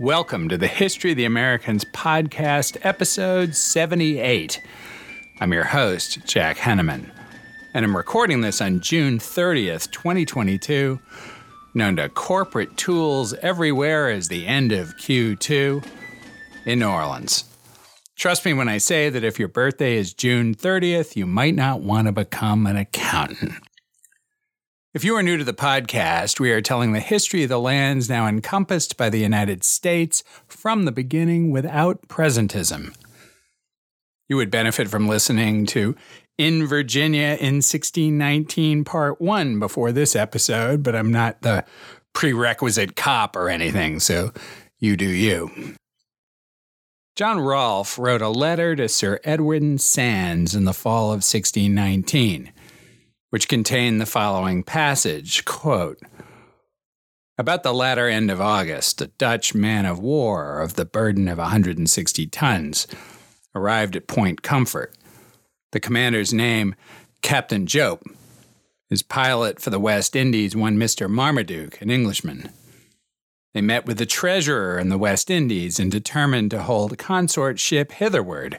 Welcome to the History of the Americans podcast, episode 78. I'm your host, Jack Henneman, and I'm recording this on June 30th, 2022, known to corporate tools everywhere as the end of Q2 in New Orleans. Trust me when I say that if your birthday is June 30th, you might not want to become an accountant. If you are new to the podcast, we are telling the history of the lands now encompassed by the United States from the beginning without presentism. You would benefit from listening to In Virginia in 1619 Part 1 before this episode, but I'm not the prerequisite cop or anything, so you do you. John Rolfe wrote a letter to Sir Edwin Sandys in the fall of 1619 which contained the following passage quote, About the latter end of August, a Dutch man of war of the burden of 160 tons arrived at Point Comfort. The commander's name, Captain Jope. His pilot for the West Indies, one Mr. Marmaduke, an Englishman. They met with the treasurer in the West Indies and determined to hold consort ship hitherward,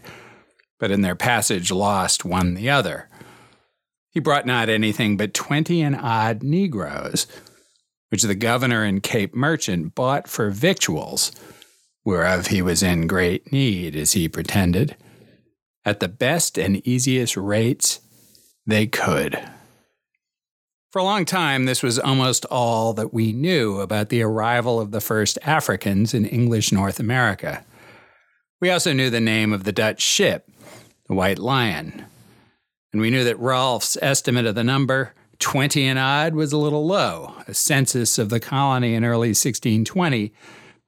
but in their passage lost one the other. He brought not anything but twenty and odd negroes, which the governor and Cape merchant bought for victuals, whereof he was in great need, as he pretended, at the best and easiest rates they could. For a long time, this was almost all that we knew about the arrival of the first Africans in English North America. We also knew the name of the Dutch ship, the White Lion, and we knew that Rolfe's estimate of the number, 20 and odd, was a little low. A census of the colony in early 1620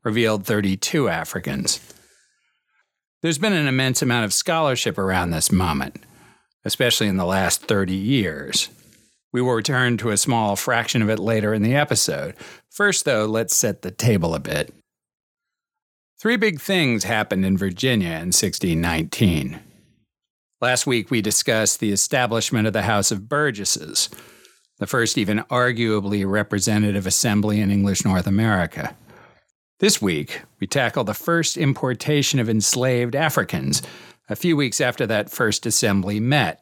revealed 32 Africans. There's been an immense amount of scholarship around this moment, especially in the last 30 years. We will return to a small fraction of it later in the episode. First, though, let's set the table a bit. Three big things happened in Virginia in 1619. Last week, we discussed the establishment of the House of Burgesses, the first even arguably representative assembly in English North America. This week, we tackle the first importation of enslaved Africans, a few weeks after that first assembly met.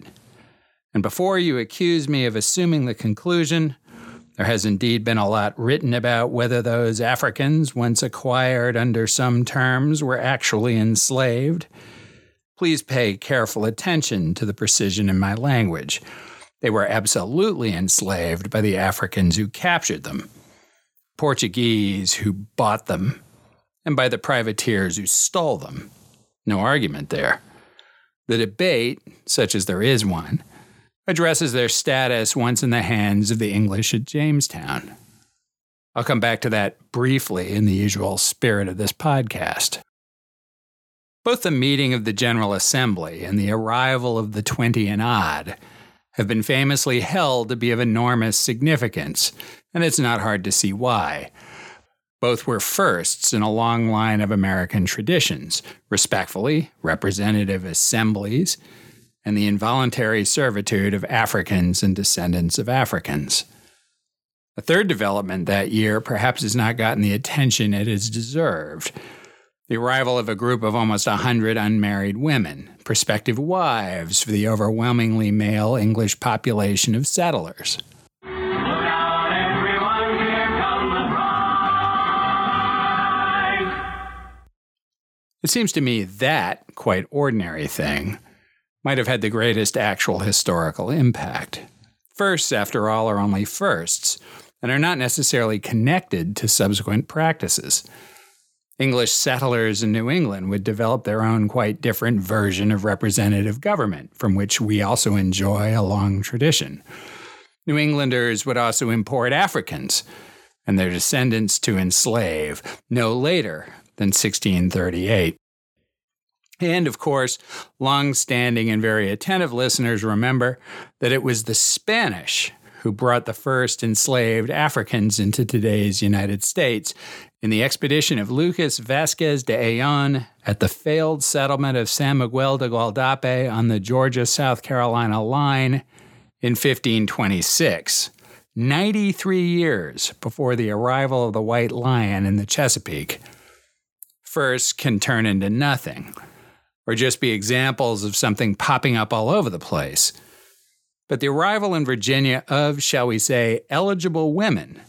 And before you accuse me of assuming the conclusion, there has indeed been a lot written about whether those Africans, once acquired under some terms, were actually enslaved Please pay careful attention to the precision in my language. They were absolutely enslaved by the Africans who captured them, Portuguese who bought them, and by the privateers who stole them. No argument there. The debate, such as there is one, addresses their status once in the hands of the English at Jamestown. I'll come back to that briefly in the usual spirit of this podcast. Both the meeting of the General Assembly and the arrival of the Twenty and Odd have been famously held to be of enormous significance, and it's not hard to see why. Both were firsts in a long line of American traditions, respectfully, representative assemblies, and the involuntary servitude of Africans and descendants of Africans. A third development that year perhaps has not gotten the attention it has deserved the arrival of a group of almost 100 unmarried women, prospective wives for the overwhelmingly male English population of settlers. It seems to me that quite ordinary thing might have had the greatest actual historical impact. Firsts, after all, are only firsts and are not necessarily connected to subsequent practices. English settlers in New England would develop their own quite different version of representative government, from which we also enjoy a long tradition. New Englanders would also import Africans and their descendants to enslave no later than 1638. And of course, long standing and very attentive listeners remember that it was the Spanish who brought the first enslaved Africans into today's United States in the expedition of Lucas Vasquez de Ayllon at the failed settlement of San Miguel de Gualdape on the Georgia South Carolina line in 1526, 93 years before the arrival of the White Lion in the Chesapeake. first can turn into nothing, or just be examples of something popping up all over the place. But the arrival in Virginia of, shall we say, eligible women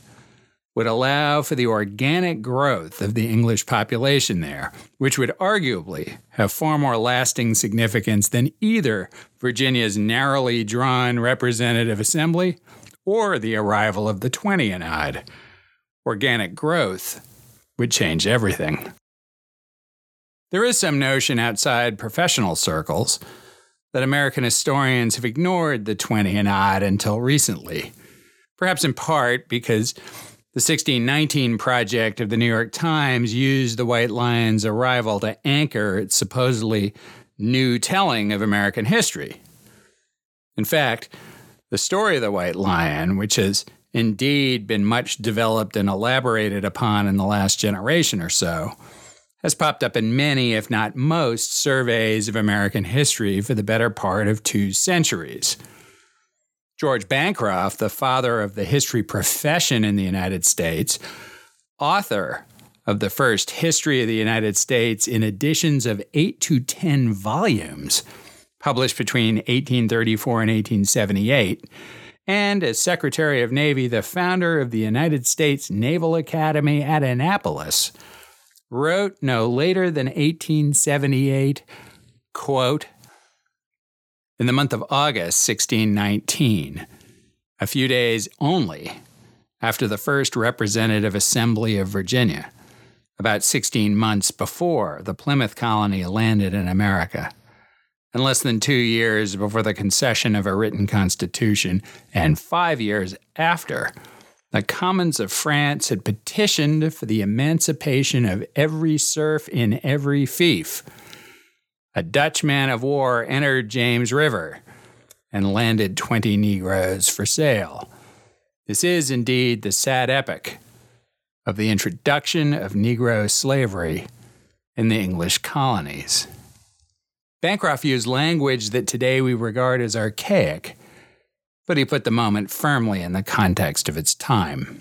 would allow for the organic growth of the English population there, which would arguably have far more lasting significance than either Virginia's narrowly drawn representative assembly or the arrival of the 20 and odd. Organic growth would change everything. There is some notion outside professional circles that American historians have ignored the 20 and odd until recently, perhaps in part because the 1619 project of the New York Times used the White Lion's arrival to anchor its supposedly new telling of American history. In fact, the story of the White Lion, which has indeed been much developed and elaborated upon in the last generation or so, has popped up in many, if not most, surveys of American history for the better part of two centuries. George Bancroft, the father of the history profession in the United States, author of the first History of the United States in editions of 8 to 10 volumes, published between 1834 and 1878, and as Secretary of Navy, the founder of the United States Naval Academy at Annapolis, wrote no later than 1878, quote, in the month of August 1619, a few days only after the first representative assembly of Virginia, about 16 months before the Plymouth colony landed in America, and less than two years before the concession of a written constitution, and five years after the Commons of France had petitioned for the emancipation of every serf in every fief a Dutch man of war entered James River and landed 20 Negroes for sale. This is indeed the sad epic of the introduction of Negro slavery in the English colonies. Bancroft used language that today we regard as archaic, but he put the moment firmly in the context of its time.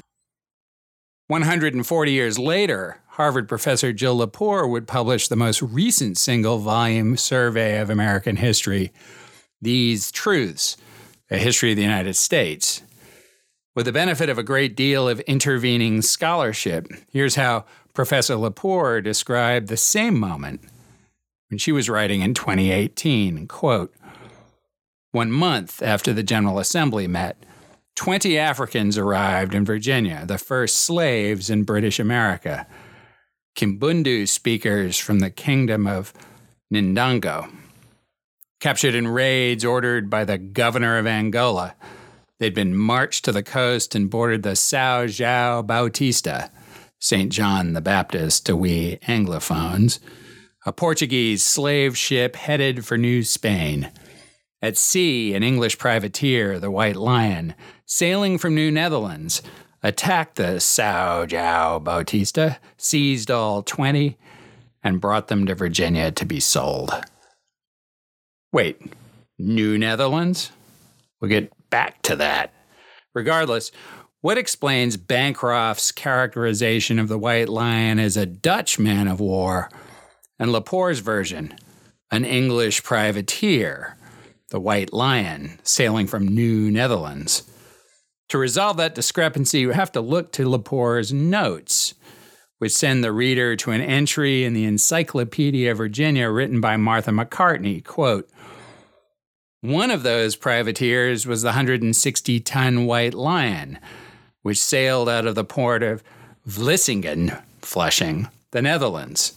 140 years later, Harvard professor Jill Lepore would publish the most recent single volume survey of American history, These Truths, a history of the United States. With the benefit of a great deal of intervening scholarship, here's how Professor Lepore described the same moment when she was writing in 2018. Quote, one month after the General Assembly met, 20 Africans arrived in Virginia, the first slaves in British America. Kimbundu speakers from the kingdom of Ndongo. Captured in raids ordered by the governor of Angola, they'd been marched to the coast and boarded the Sao João Bautista, St. John the Baptist to we Anglophones, a Portuguese slave ship headed for New Spain. At sea, an English privateer, the White Lion, sailing from New Netherlands, attacked the Sao João Bautista, seized all 20, and brought them to Virginia to be sold. Wait, New Netherlands? We'll get back to that. Regardless, what explains Bancroft's characterization of the White Lion as a Dutch man of war and Lepore's version, an English privateer, the White Lion, sailing from New Netherlands? To resolve that discrepancy, you have to look to Lepore's notes, which send the reader to an entry in the Encyclopedia Virginia written by Martha McCartney. Quote, one of those privateers was the 160 ton White Lion, which sailed out of the port of Vlissingen, Flushing, the Netherlands.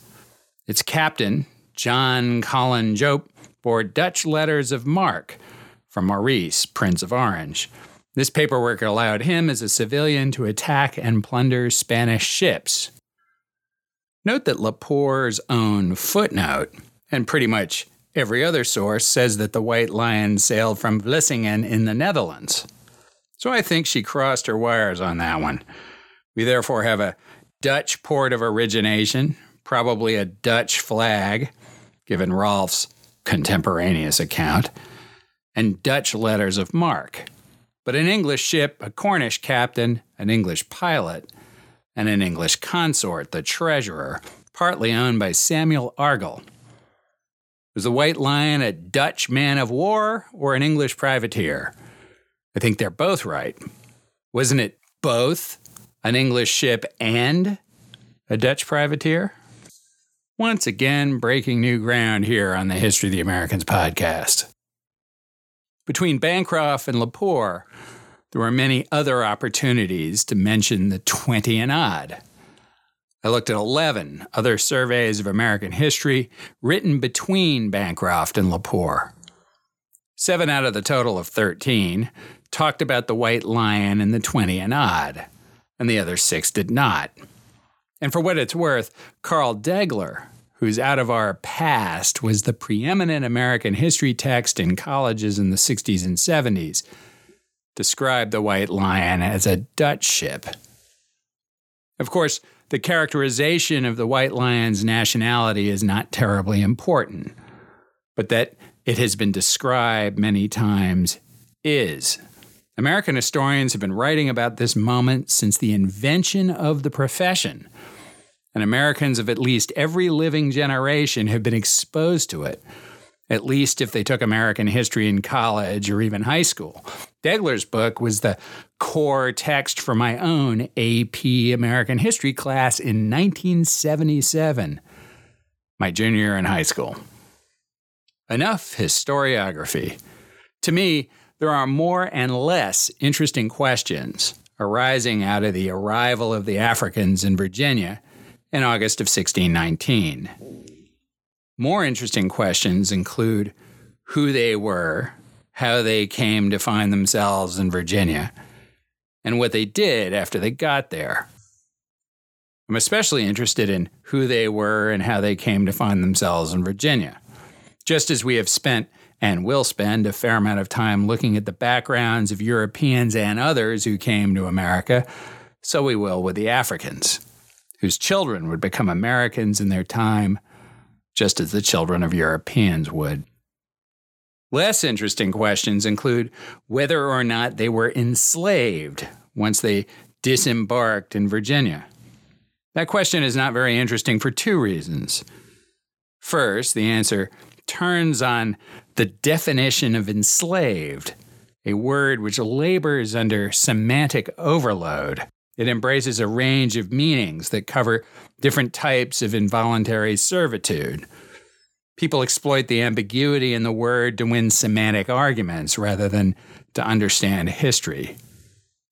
Its captain, John Colin Jope, bore Dutch letters of marque from Maurice, Prince of Orange. This paperwork allowed him as a civilian to attack and plunder Spanish ships. Note that Lepore's own footnote, and pretty much every other source, says that the White Lion sailed from Vlissingen in the Netherlands. So I think she crossed her wires on that one. We therefore have a Dutch port of origination, probably a Dutch flag, given Rolfe's contemporaneous account, and Dutch letters of marque but an English ship, a Cornish captain, an English pilot, and an English consort, the treasurer, partly owned by Samuel Argall. Was the White Lion a Dutch man of war or an English privateer? I think they're both right. Wasn't it both an English ship and a Dutch privateer? Once again, breaking new ground here on the History of the Americans podcast. Between Bancroft and Lepore, there were many other opportunities to mention the 20 and odd. I looked at 11 other surveys of American history written between Bancroft and Lepore. Seven out of the total of 13 talked about the White Lion and the 20 and odd, and the other six did not. And for what it's worth, Carl Degler, whose out of our past, was the preeminent American history text in colleges in the 60s and 70s, described the White Lion as a Dutch ship. Of course, the characterization of the White Lion's nationality is not terribly important, but that it has been described many times is. American historians have been writing about this moment since the invention of the profession and Americans of at least every living generation have been exposed to it, at least if they took American history in college or even high school. Degler's book was the core text for my own AP American history class in 1977, my junior year in high school. Enough historiography. To me, there are more and less interesting questions arising out of the arrival of the Africans in Virginia in August of 1619. More interesting questions include who they were, how they came to find themselves in Virginia, and what they did after they got there. I'm especially interested in who they were and how they came to find themselves in Virginia. Just as we have spent and will spend a fair amount of time looking at the backgrounds of Europeans and others who came to America, so we will with the Africans whose children would become Americans in their time, just as the children of Europeans would. Less interesting questions include whether or not they were enslaved once they disembarked in Virginia. That question is not very interesting for two reasons. First, the answer turns on the definition of enslaved, a word which labors under semantic overload. It embraces a range of meanings that cover different types of involuntary servitude. People exploit the ambiguity in the word to win semantic arguments rather than to understand history.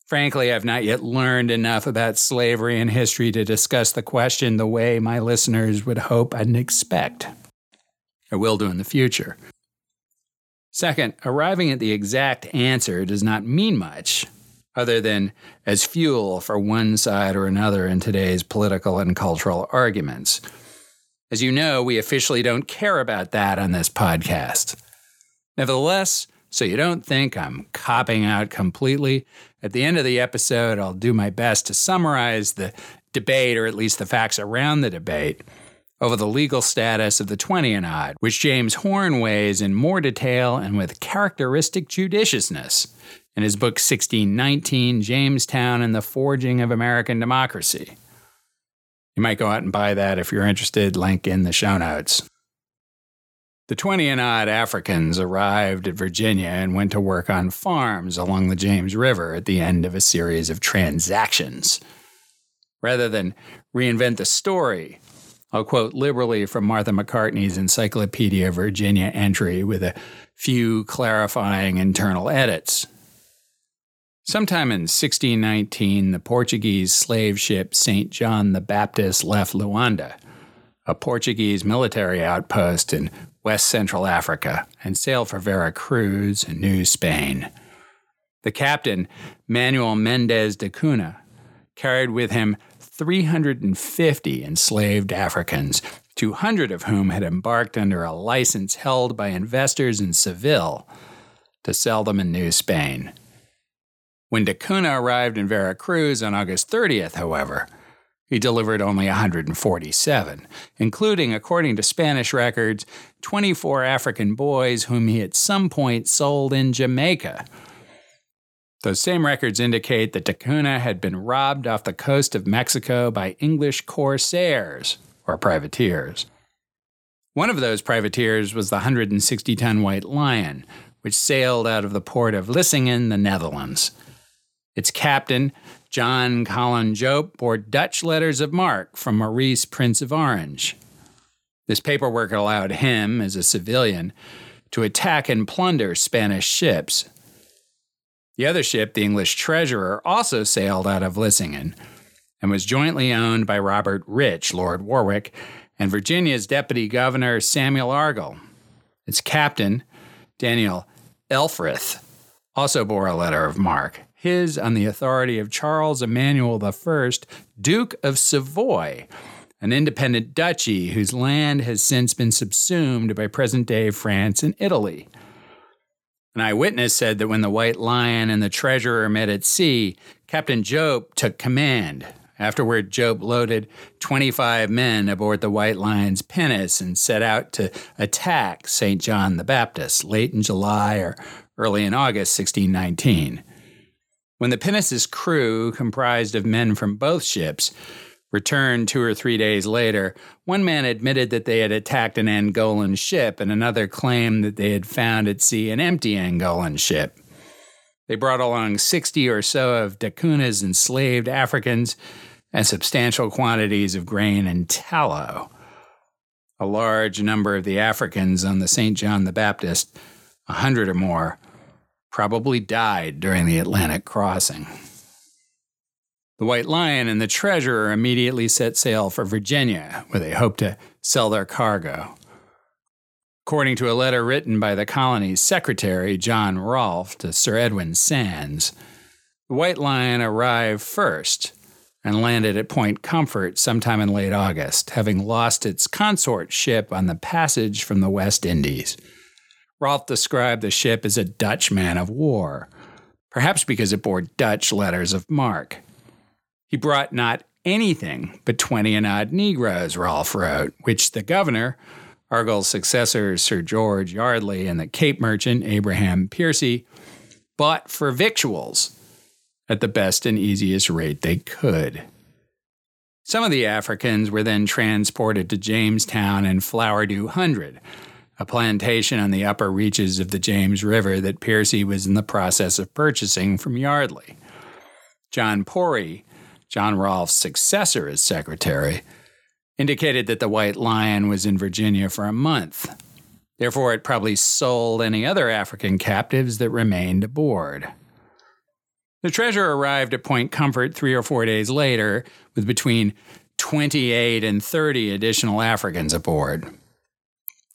Frankly, I've not yet learned enough about slavery and history to discuss the question the way my listeners would hope and expect. I will do in the future. Second, arriving at the exact answer does not mean much other than as fuel for one side or another in today's political and cultural arguments. As you know, we officially don't care about that on this podcast. Nevertheless, so you don't think I'm copping out completely, at the end of the episode, I'll do my best to summarize the debate, or at least the facts around the debate, over the legal status of the 20 and odd, which James Horn weighs in more detail and with characteristic judiciousness in his book 1619 Jamestown and the Forging of American Democracy. You might go out and buy that if you're interested, link in the show notes. The 20 and odd Africans arrived at Virginia and went to work on farms along the James River at the end of a series of transactions. Rather than reinvent the story, I'll quote liberally from Martha McCartney's Encyclopedia Virginia entry with a few clarifying internal edits. Sometime in 1619, the Portuguese slave ship St. John the Baptist left Luanda, a Portuguese military outpost in west central Africa, and sailed for Vera Cruz New Spain. The captain, Manuel Mendez de Cunha, carried with him 350 enslaved Africans, 200 of whom had embarked under a license held by investors in Seville to sell them in New Spain. When Da Cunha arrived in Veracruz on August 30th, however, he delivered only 147, including, according to Spanish records, 24 African boys whom he at some point sold in Jamaica. Those same records indicate that Da Cunha had been robbed off the coast of Mexico by English corsairs, or privateers. One of those privateers was the 160 ton White Lion, which sailed out of the port of Vlissingen, the Netherlands. Its captain, John Colin Jope, bore Dutch letters of marque from Maurice, Prince of Orange. This paperwork allowed him, as a civilian, to attack and plunder Spanish ships. The other ship, the English Treasurer, also sailed out of Vlissingen and was jointly owned by Robert Rich, Lord Warwick, and Virginia's Deputy Governor Samuel Argall. Its captain, Daniel Elfrith, also bore a letter of marque, his on the authority of Charles Emmanuel I, Duke of Savoy, an independent duchy whose land has since been subsumed by present day France and Italy. An eyewitness said that when the White Lion and the treasurer met at sea, Captain Jope took command. Afterward, Jope loaded 25 men aboard the White Lion's pinnace and set out to attack St. John the Baptist late in July or early in August 1619. When the pinnace's crew, comprised of men from both ships, returned two or three days later, one man admitted that they had attacked an Angolan ship, and another claimed that they had found at sea an empty Angolan ship. They brought along 60 or so of Da Cunha's enslaved Africans and substantial quantities of grain and tallow. A large number of the Africans on the St. John the Baptist, a hundred or more, probably died during the Atlantic crossing. The White Lion and the treasurer immediately set sail for Virginia, where they hoped to sell their cargo. According to a letter written by the colony's secretary, John Rolfe, to Sir Edwin Sandys, the White Lion arrived first and landed at Point Comfort sometime in late August, having lost its consort ship on the passage from the West Indies. Rolfe described the ship as a Dutch man of war, perhaps because it bore Dutch letters of marque. He brought not anything but 20 and odd Negroes, Rolfe wrote, which the governor, Argall's successor, Sir George Yardley, and the Cape merchant, Abraham Piercy, bought for victuals at the best and easiest rate they could. Some of the Africans were then transported to Jamestown and Flowerdew Hundred, a plantation on the upper reaches of the James River that Piercy was in the process of purchasing from Yardley. John Pory, John Rolfe's successor as secretary, indicated that the White Lion was in Virginia for a month. Therefore, it probably sold any other African captives that remained aboard. The treasure arrived at Point Comfort three or four days later with between 28 and 30 additional Africans aboard.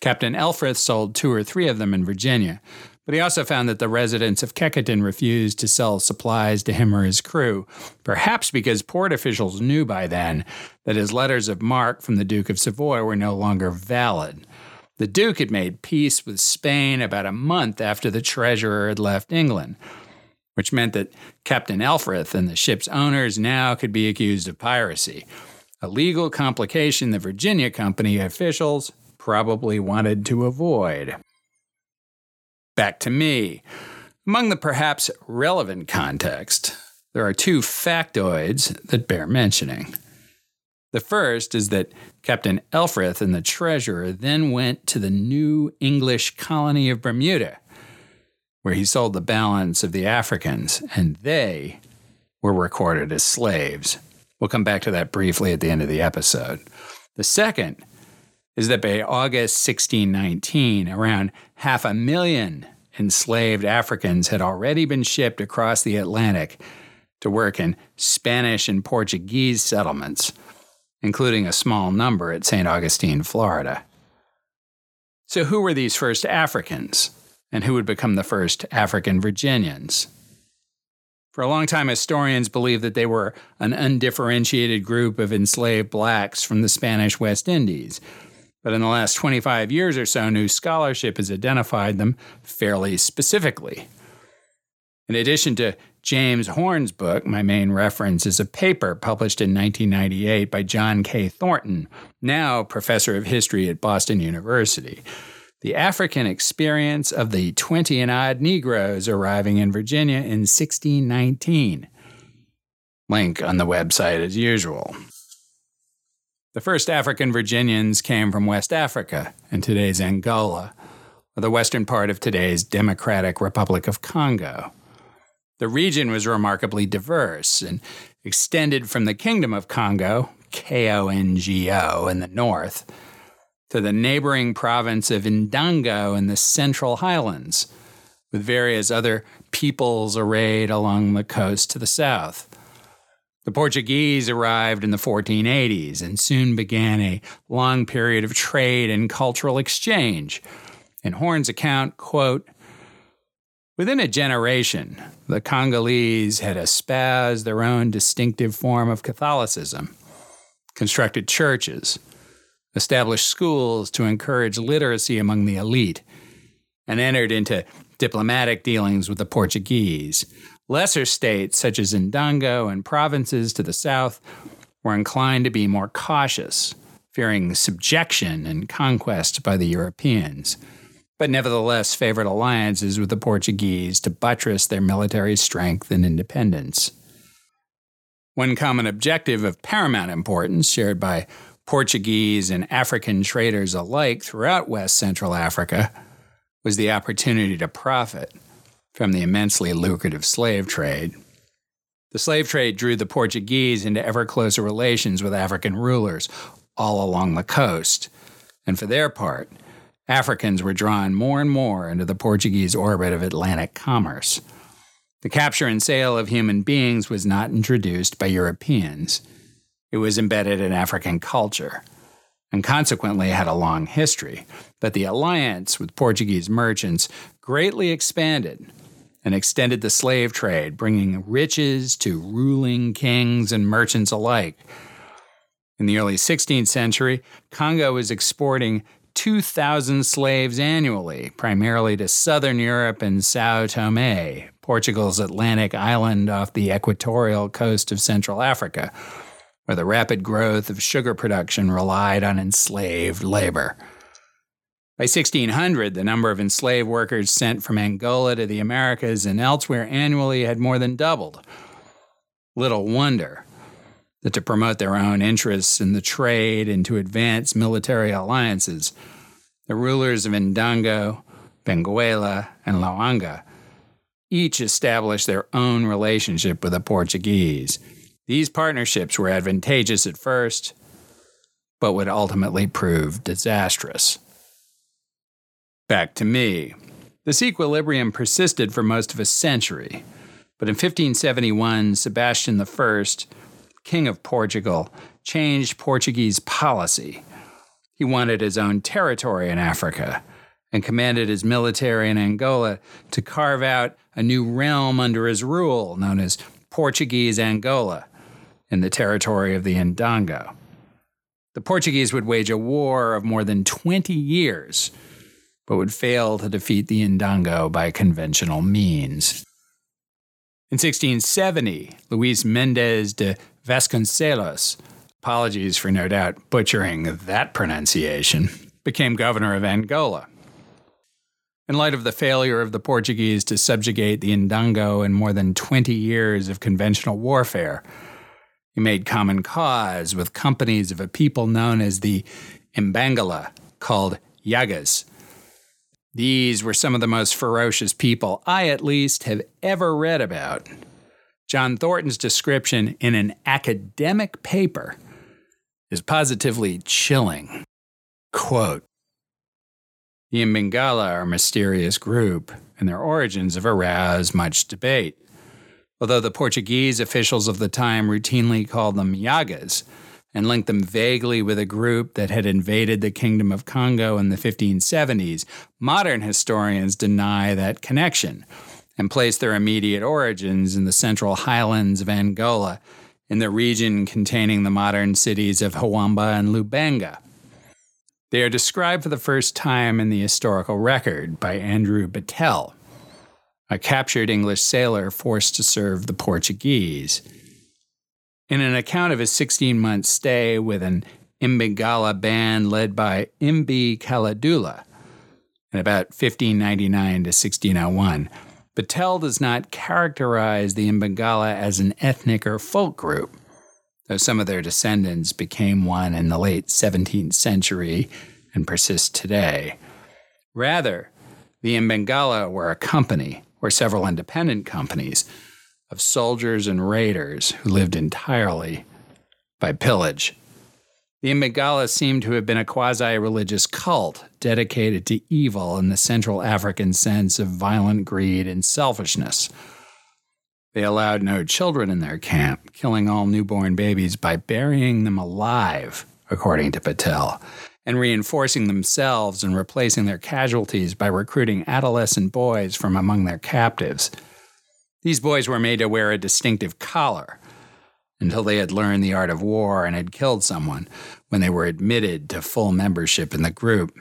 Captain Elfrith sold two or three of them in Virginia, but he also found that the residents of Kecoughtan refused to sell supplies to him or his crew, perhaps because port officials knew by then that his letters of marque from the Duke of Savoy were no longer valid. The Duke had made peace with Spain about a month after the treasurer had left England, which meant that Captain Elfrith and the ship's owners now could be accused of piracy, a legal complication the Virginia Company officials probably wanted to avoid. Back to me. Among the perhaps relevant context, there are two factoids that bear mentioning. The first is that Captain Elfrith and the treasurer then went to the new English colony of Bermuda, where he sold the balance of the Africans, and they were recorded as slaves. We'll come back to that briefly at the end of the episode. The second is that by August 1619, around half a million enslaved Africans had already been shipped across the Atlantic to work in Spanish and Portuguese settlements, including a small number at St. Augustine, Florida. So, who were these first Africans, and who would become the first African Virginians? For a long time, historians believed that they were an undifferentiated group of enslaved blacks from the Spanish West Indies but in the last 25 years or so, new scholarship has identified them fairly specifically. In addition to James Horn's book, my main reference is a paper published in 1998 by John K. Thornton, now professor of history at Boston University. The African experience of the 20 and odd Negroes arriving in Virginia in 1619. Link on the website as usual. The first African Virginians came from West Africa in today's Angola, or the western part of today's Democratic Republic of Congo. The region was remarkably diverse and extended from the Kingdom of Congo, K O N G O, in the north, to the neighboring province of Ndongo in the Central Highlands, with various other peoples arrayed along the coast to the south. The Portuguese arrived in the 1480s and soon began a long period of trade and cultural exchange. In Horn's account, quote, Within a generation, the Congolese had espoused their own distinctive form of Catholicism, constructed churches, established schools to encourage literacy among the elite, and entered into diplomatic dealings with the Portuguese, Lesser states, such as Ndongo and provinces to the south, were inclined to be more cautious, fearing subjection and conquest by the Europeans, but nevertheless favored alliances with the Portuguese to buttress their military strength and independence. One common objective of paramount importance, shared by Portuguese and African traders alike throughout West Central Africa, was the opportunity to profit from the immensely lucrative slave trade. The slave trade drew the Portuguese into ever closer relations with African rulers all along the coast, and for their part, Africans were drawn more and more into the Portuguese orbit of Atlantic commerce. The capture and sale of human beings was not introduced by Europeans. It was embedded in African culture, and consequently had a long history. But the alliance with Portuguese merchants greatly expanded and extended the slave trade, bringing riches to ruling kings and merchants alike. In the early 16th century, Congo was exporting 2,000 slaves annually, primarily to southern Europe and Sao Tome, Portugal's Atlantic island off the equatorial coast of Central Africa, where the rapid growth of sugar production relied on enslaved labor. By 1600, the number of enslaved workers sent from Angola to the Americas and elsewhere annually had more than doubled. Little wonder that to promote their own interests in the trade and to advance military alliances, the rulers of Ndongo, Benguela, and Loango each established their own relationship with the Portuguese. These partnerships were advantageous at first, but would ultimately prove disastrous. Back to me. This equilibrium persisted for most of a century, but in 1571, Sebastian I, King of Portugal, changed Portuguese policy. He wanted his own territory in Africa and commanded his military in Angola to carve out a new realm under his rule, known as Portuguese Angola, in the territory of the Ndongo. The Portuguese would wage a war of more than 20 years but would fail to defeat the Ndongo by conventional means. In 1670, Luis Mendez de Vasconcelos, apologies for no doubt butchering that pronunciation, became governor of Angola. In light of the failure of the Portuguese to subjugate the Ndongo in more than 20 years of conventional warfare, he made common cause with companies of a people known as the Imbangala, called Yagas, these were some of the most ferocious people I, at least, have ever read about. John Thornton's description in an academic paper is positively chilling. Quote The Imbangala are a mysterious group, and their origins have aroused much debate. Although the Portuguese officials of the time routinely called them Yagas, and linked them vaguely with a group that had invaded the Kingdom of Congo in the 1570s, modern historians deny that connection and place their immediate origins in the central highlands of Angola, in the region containing the modern cities of Huambo and Lubango. They are described for the first time in the historical record by Andrew Battell, a captured English sailor forced to serve the Portuguese. In an account of his 16 month stay with an Imbangala band led by Imbe Kalandula in about 1599 to 1601, Battell does not characterize the Imbangala as an ethnic or folk group. though some of their descendants became one in the late 17th century and persist today. Rather, the Imbangala were a company, or several independent companies, of soldiers and raiders who lived entirely by pillage. The Imbangala seem to have been a quasi religious cult dedicated to evil in the Central African sense of violent greed and selfishness. They allowed no children in their camp, killing all newborn babies by burying them alive, according to Battell, and reinforcing themselves and replacing their casualties by recruiting adolescent boys from among their captives. These boys were made to wear a distinctive collar until they had learned the art of war and had killed someone when they were admitted to full membership in the group.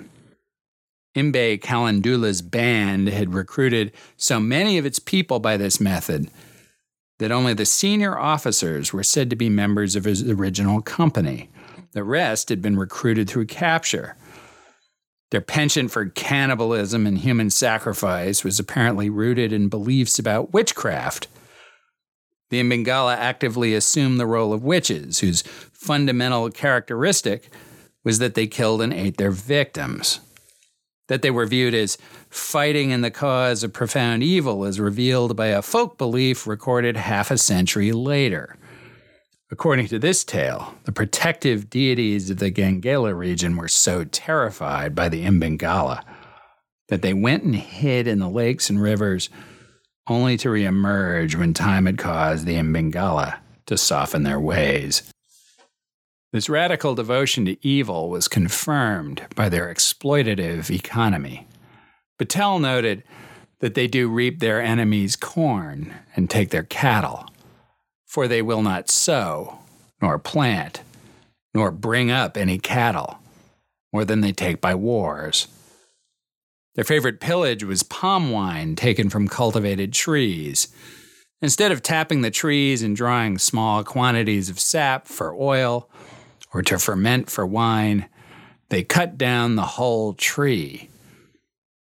Imbe Kalandula's band had recruited so many of its people by this method that only the senior officers were said to be members of his original company. The rest had been recruited through capture. Their penchant for cannibalism and human sacrifice was apparently rooted in beliefs about witchcraft the Imbangala actively assumed the role of witches, whose fundamental characteristic was that they killed and ate their victims. That they were viewed as fighting in the cause of profound evil is revealed by a folk belief recorded half a century later. According to this tale, the protective deities of the Gangela region were so terrified by the Imbangala that they went and hid in the lakes and rivers only to reemerge when time had caused the Imbangala to soften their ways. This radical devotion to evil was confirmed by their exploitative economy. Battell noted that they do reap their enemies' corn and take their cattle, for they will not sow, nor plant, nor bring up any cattle, more than they take by wars. Their favorite pillage was palm wine taken from cultivated trees. Instead of tapping the trees and drawing small quantities of sap for oil or to ferment for wine, they cut down the whole tree.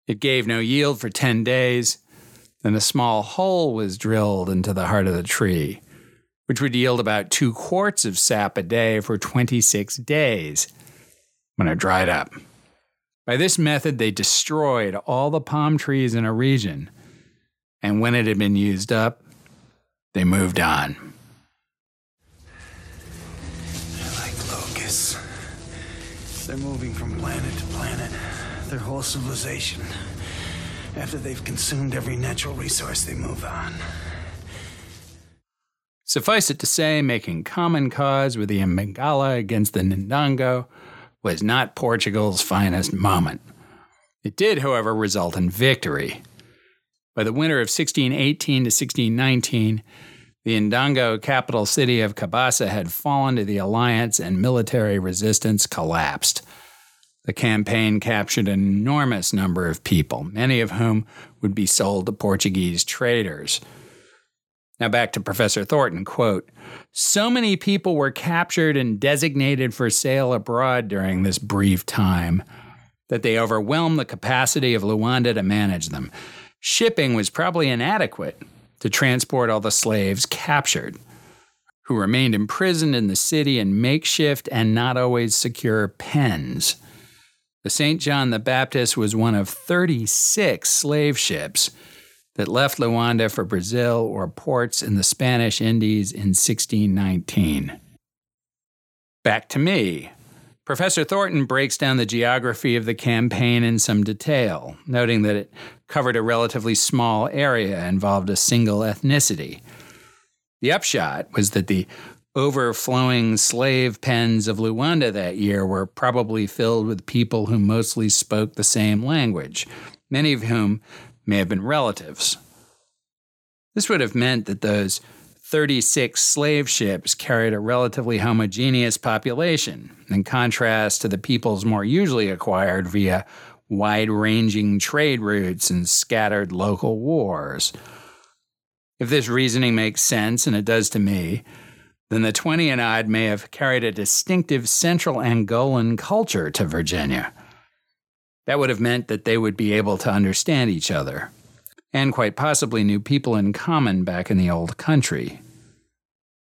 It gave no yield for 10 days. Then a small hole was drilled into the heart of the tree, which would yield about two quarts of sap a day for 26 days when it dried up. By this method, they destroyed all the palm trees in a region, and when it had been used up, they moved on. They're like locusts. They're moving from planet to planet, their whole civilization. After they've consumed every natural resource, they move on. Suffice it to say, making common cause with the Imbangala against the Ndongo was not Portugal's finest moment. It did, however, result in victory. By the winter of 1618 to 1619, the Ndongo capital city of Kabasa had fallen to the alliance and military resistance collapsed. The campaign captured an enormous number of people, many of whom would be sold to Portuguese traders. Now back to Professor Thornton, quote, so many people were captured and designated for sale abroad during this brief time that they overwhelmed the capacity of Luanda to manage them. Shipping was probably inadequate to transport all the slaves captured, who remained imprisoned in the city in makeshift and not always secure pens. The St. John the Baptist was one of 36 slave ships that left Luanda for Brazil or ports in the Spanish Indies in 1619. Back to me. Professor Thornton breaks down the geography of the campaign in some detail, noting that it covered a relatively small area, involved a single ethnicity. The upshot was that the overflowing slave pens of Luanda that year were probably filled with people who mostly spoke the same language, many of whom may have been relatives. This would have meant that those 36 slave ships carried a relatively homogeneous population, in contrast to the peoples more usually acquired via wide ranging trade routes and scattered local wars. If this reasoning makes sense, and it does to me, then the 20 and odd may have carried a distinctive central Angolan culture to Virginia. That would have meant that they would be able to understand each other, and quite possibly knew people in common back in the old country.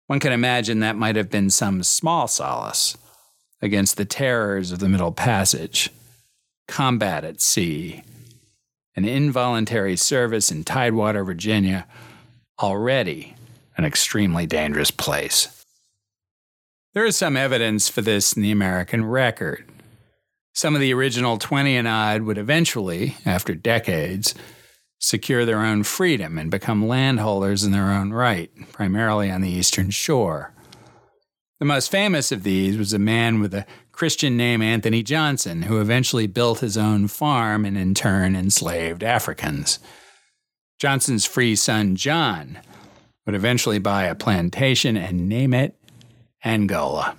One can imagine that might have been some small solace against the terrors of the Middle Passage, combat at sea, and involuntary service in Tidewater, Virginia, already an extremely dangerous place. There is some evidence for this in the American record. Some of the original 20 and odd would eventually, after decades, secure their own freedom and become landholders in their own right, primarily on the Eastern Shore. The most famous of these was a man with a Christian name Anthony Johnson, who eventually built his own farm and in turn enslaved Africans. Johnson's free son John would eventually buy a plantation and name it Angola.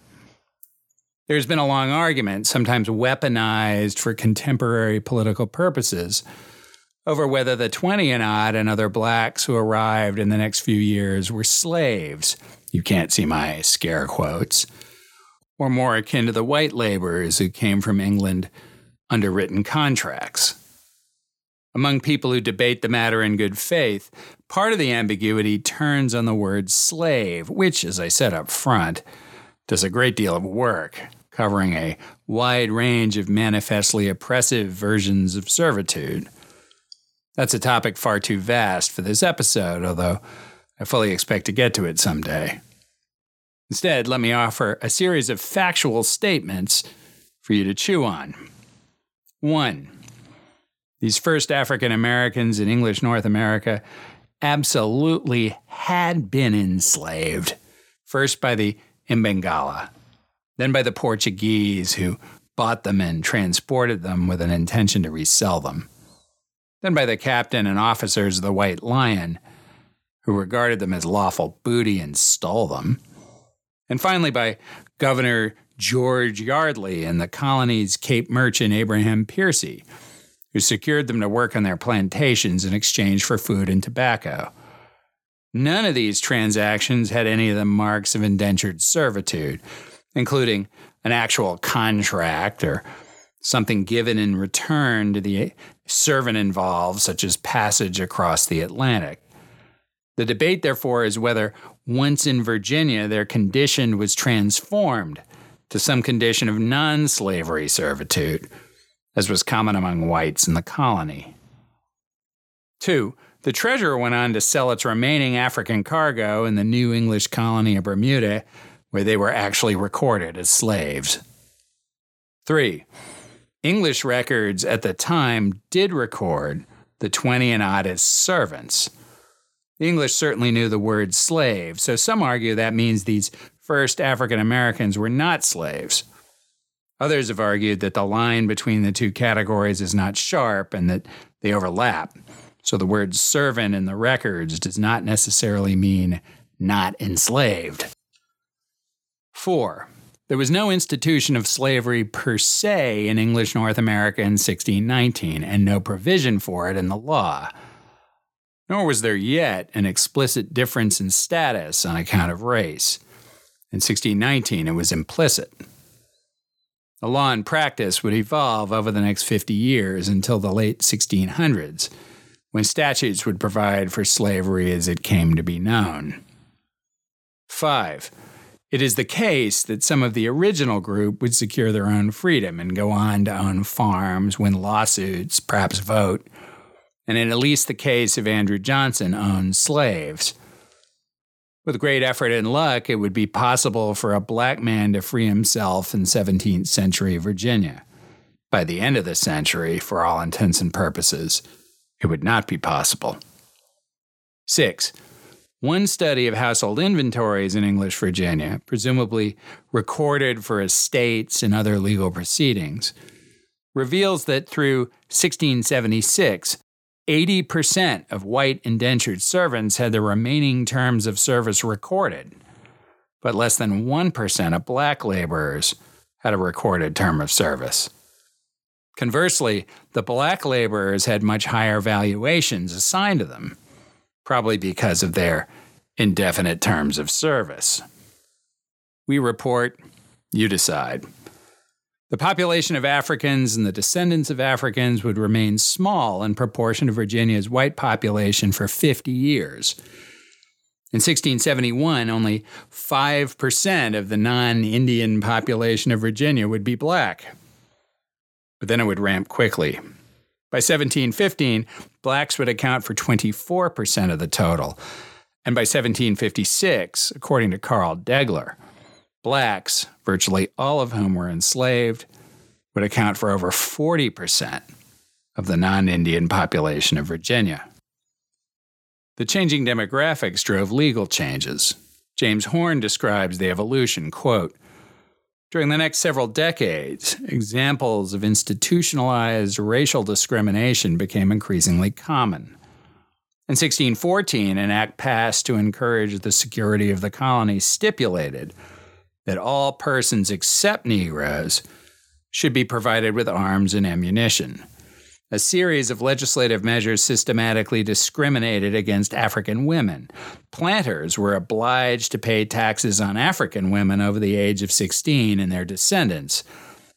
There's been a long argument, sometimes weaponized for contemporary political purposes, over whether the 20 and odd and other blacks who arrived in the next few years were slaves. You can't see my scare quotes. Or more akin to the white laborers who came from England under written contracts. Among people who debate the matter in good faith, part of the ambiguity turns on the word slave, which, as I said up front, does a great deal of work, covering a wide range of manifestly oppressive versions of servitude. That's a topic far too vast for this episode, although I fully expect to get to it someday. Instead, let me offer a series of factual statements for you to chew on. 1. These first African Americans in English North America absolutely had been enslaved, first by the Imbangala, then by the Portuguese who bought them and transported them with an intention to resell them, then by the captain and officers of the White Lion who regarded them as lawful booty and stole them, and finally by Governor George Yeardley and the colony's Cape merchant Abraham Piercy who secured them to work on their plantations in exchange for food and tobacco. None of these transactions had any of the marks of indentured servitude, including an actual contract or something given in return to the servant involved, such as passage across the Atlantic. The debate, therefore, is whether once in Virginia their condition was transformed to some condition of non slavery servitude as was common among whites in the colony. Two, the Treasurer went on to sell its remaining African cargo in the new English colony of Bermuda, where they were actually recorded as slaves. Three, English records at the time did record the 20 and odd as servants. The English certainly knew the word slave, so some argue that means these first African Americans were not slaves. Others have argued that the line between the two categories is not sharp and that they overlap. So the word servant in the records does not necessarily mean not enslaved. 4. There was no institution of slavery per se in English North America in 1619, and no provision for it in the law. Nor was there yet an explicit difference in status on account of race. In 1619, it was implicit. The law and practice would evolve over the next 50 years until the late 1600s, when statutes would provide for slavery as it came to be known. 5. It is the case that some of the original group would secure their own freedom and go on to own farms, win lawsuits, perhaps vote, and in at least the case of Andrew Johnson, own slaves. With great effort and luck, it would be possible for a black man to free himself in 17th century Virginia. By the end of the century, for all intents and purposes, it would not be possible. 6. One study of household inventories in English Virginia, presumably recorded for estates and other legal proceedings, reveals that through 1676, 80% of white indentured servants had their remaining terms of service recorded, but less than 1% of black laborers had a recorded term of service. Conversely, the black laborers had much higher valuations assigned to them, probably because of their indefinite terms of service. We report, you decide. The population of Africans and the descendants of Africans would remain small in proportion to Virginia's white population for 50 years. In 1671, only 5% of the non Indian population of Virginia would be black. But then it would ramp quickly. By 1715, blacks would account for 24% of the total. And by 1756, according to Carl Degler, blacks, virtually all of whom were enslaved, would account for over 40% of the non Indian population of Virginia. The changing demographics drove legal changes. James Horn describes the evolution, quote, during the next several decades, examples of institutionalized racial discrimination became increasingly common. In 1614, an act passed to encourage the security of the colony stipulated that all persons except Negroes should be provided with arms and ammunition a series of legislative measures systematically discriminated against African women. Planters were obliged to pay taxes on African women over the age of 16 and their descendants,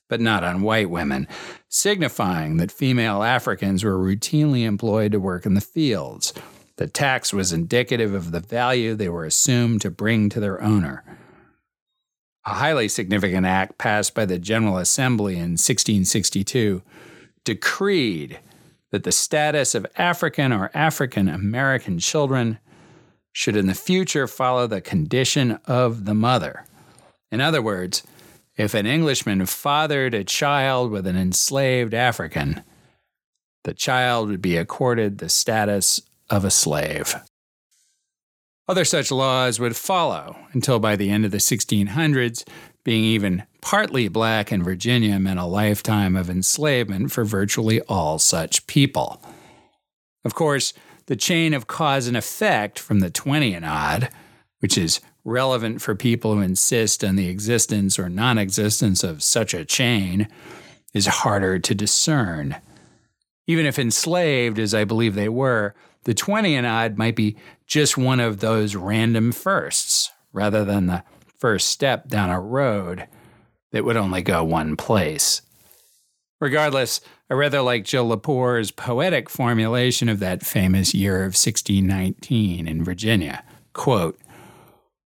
but not on white women, signifying that female Africans were routinely employed to work in the fields. The tax was indicative of the value they were assumed to bring to their owner. A highly significant act passed by the General Assembly in 1662 decreed that the status of African or African American children should in the future follow the condition of the mother. In other words, if an Englishman fathered a child with an enslaved African, the child would be accorded the status of a slave. Other such laws would follow until by the end of the 1600s, being even partly black in Virginia meant a lifetime of enslavement for virtually all such people. Of course, the chain of cause and effect from the 20 and odd, which is relevant for people who insist on the existence or non existence of such a chain, is harder to discern. Even if enslaved, as I believe they were, the 20 and odd might be just one of those random firsts rather than the first step down a road that would only go one place. Regardless, I rather like Jill Lepore's poetic formulation of that famous year of 1619 in Virginia. Quote,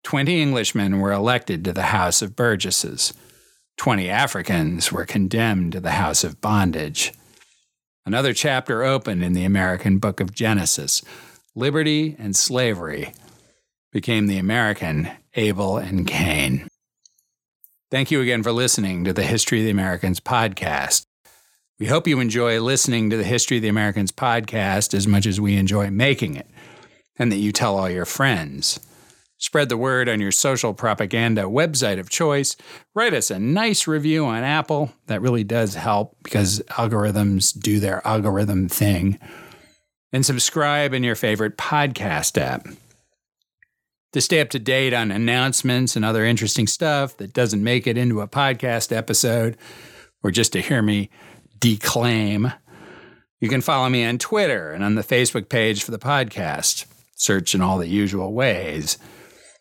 Twenty Englishmen were elected to the House of Burgesses. Twenty Africans were condemned to the house of bondage. Another chapter opened in the American book of Genesis. Liberty and slavery became the American Abel and Cain. Thank you again for listening to the History of the Americans podcast. We hope you enjoy listening to the History of the Americans podcast as much as we enjoy making it, and that you tell all your friends. Spread the word on your social propaganda website of choice. Write us a nice review on Apple. That really does help because algorithms do their algorithm thing. And subscribe in your favorite podcast app. To stay up to date on announcements and other interesting stuff that doesn't make it into a podcast episode, or just to hear me declaim, you can follow me on Twitter and on the Facebook page for the podcast. Search in all the usual ways.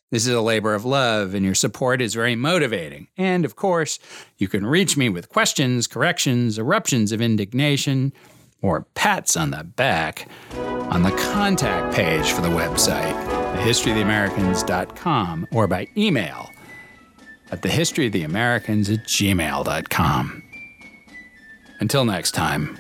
This is a labor of love, and your support is very motivating. And of course, you can reach me with questions, corrections, eruptions of indignation, or pats on the back on the contact page for the website thehistoryoftheamericans.com or by email at thehistoryoftheamericans at gmail.com. Until next time.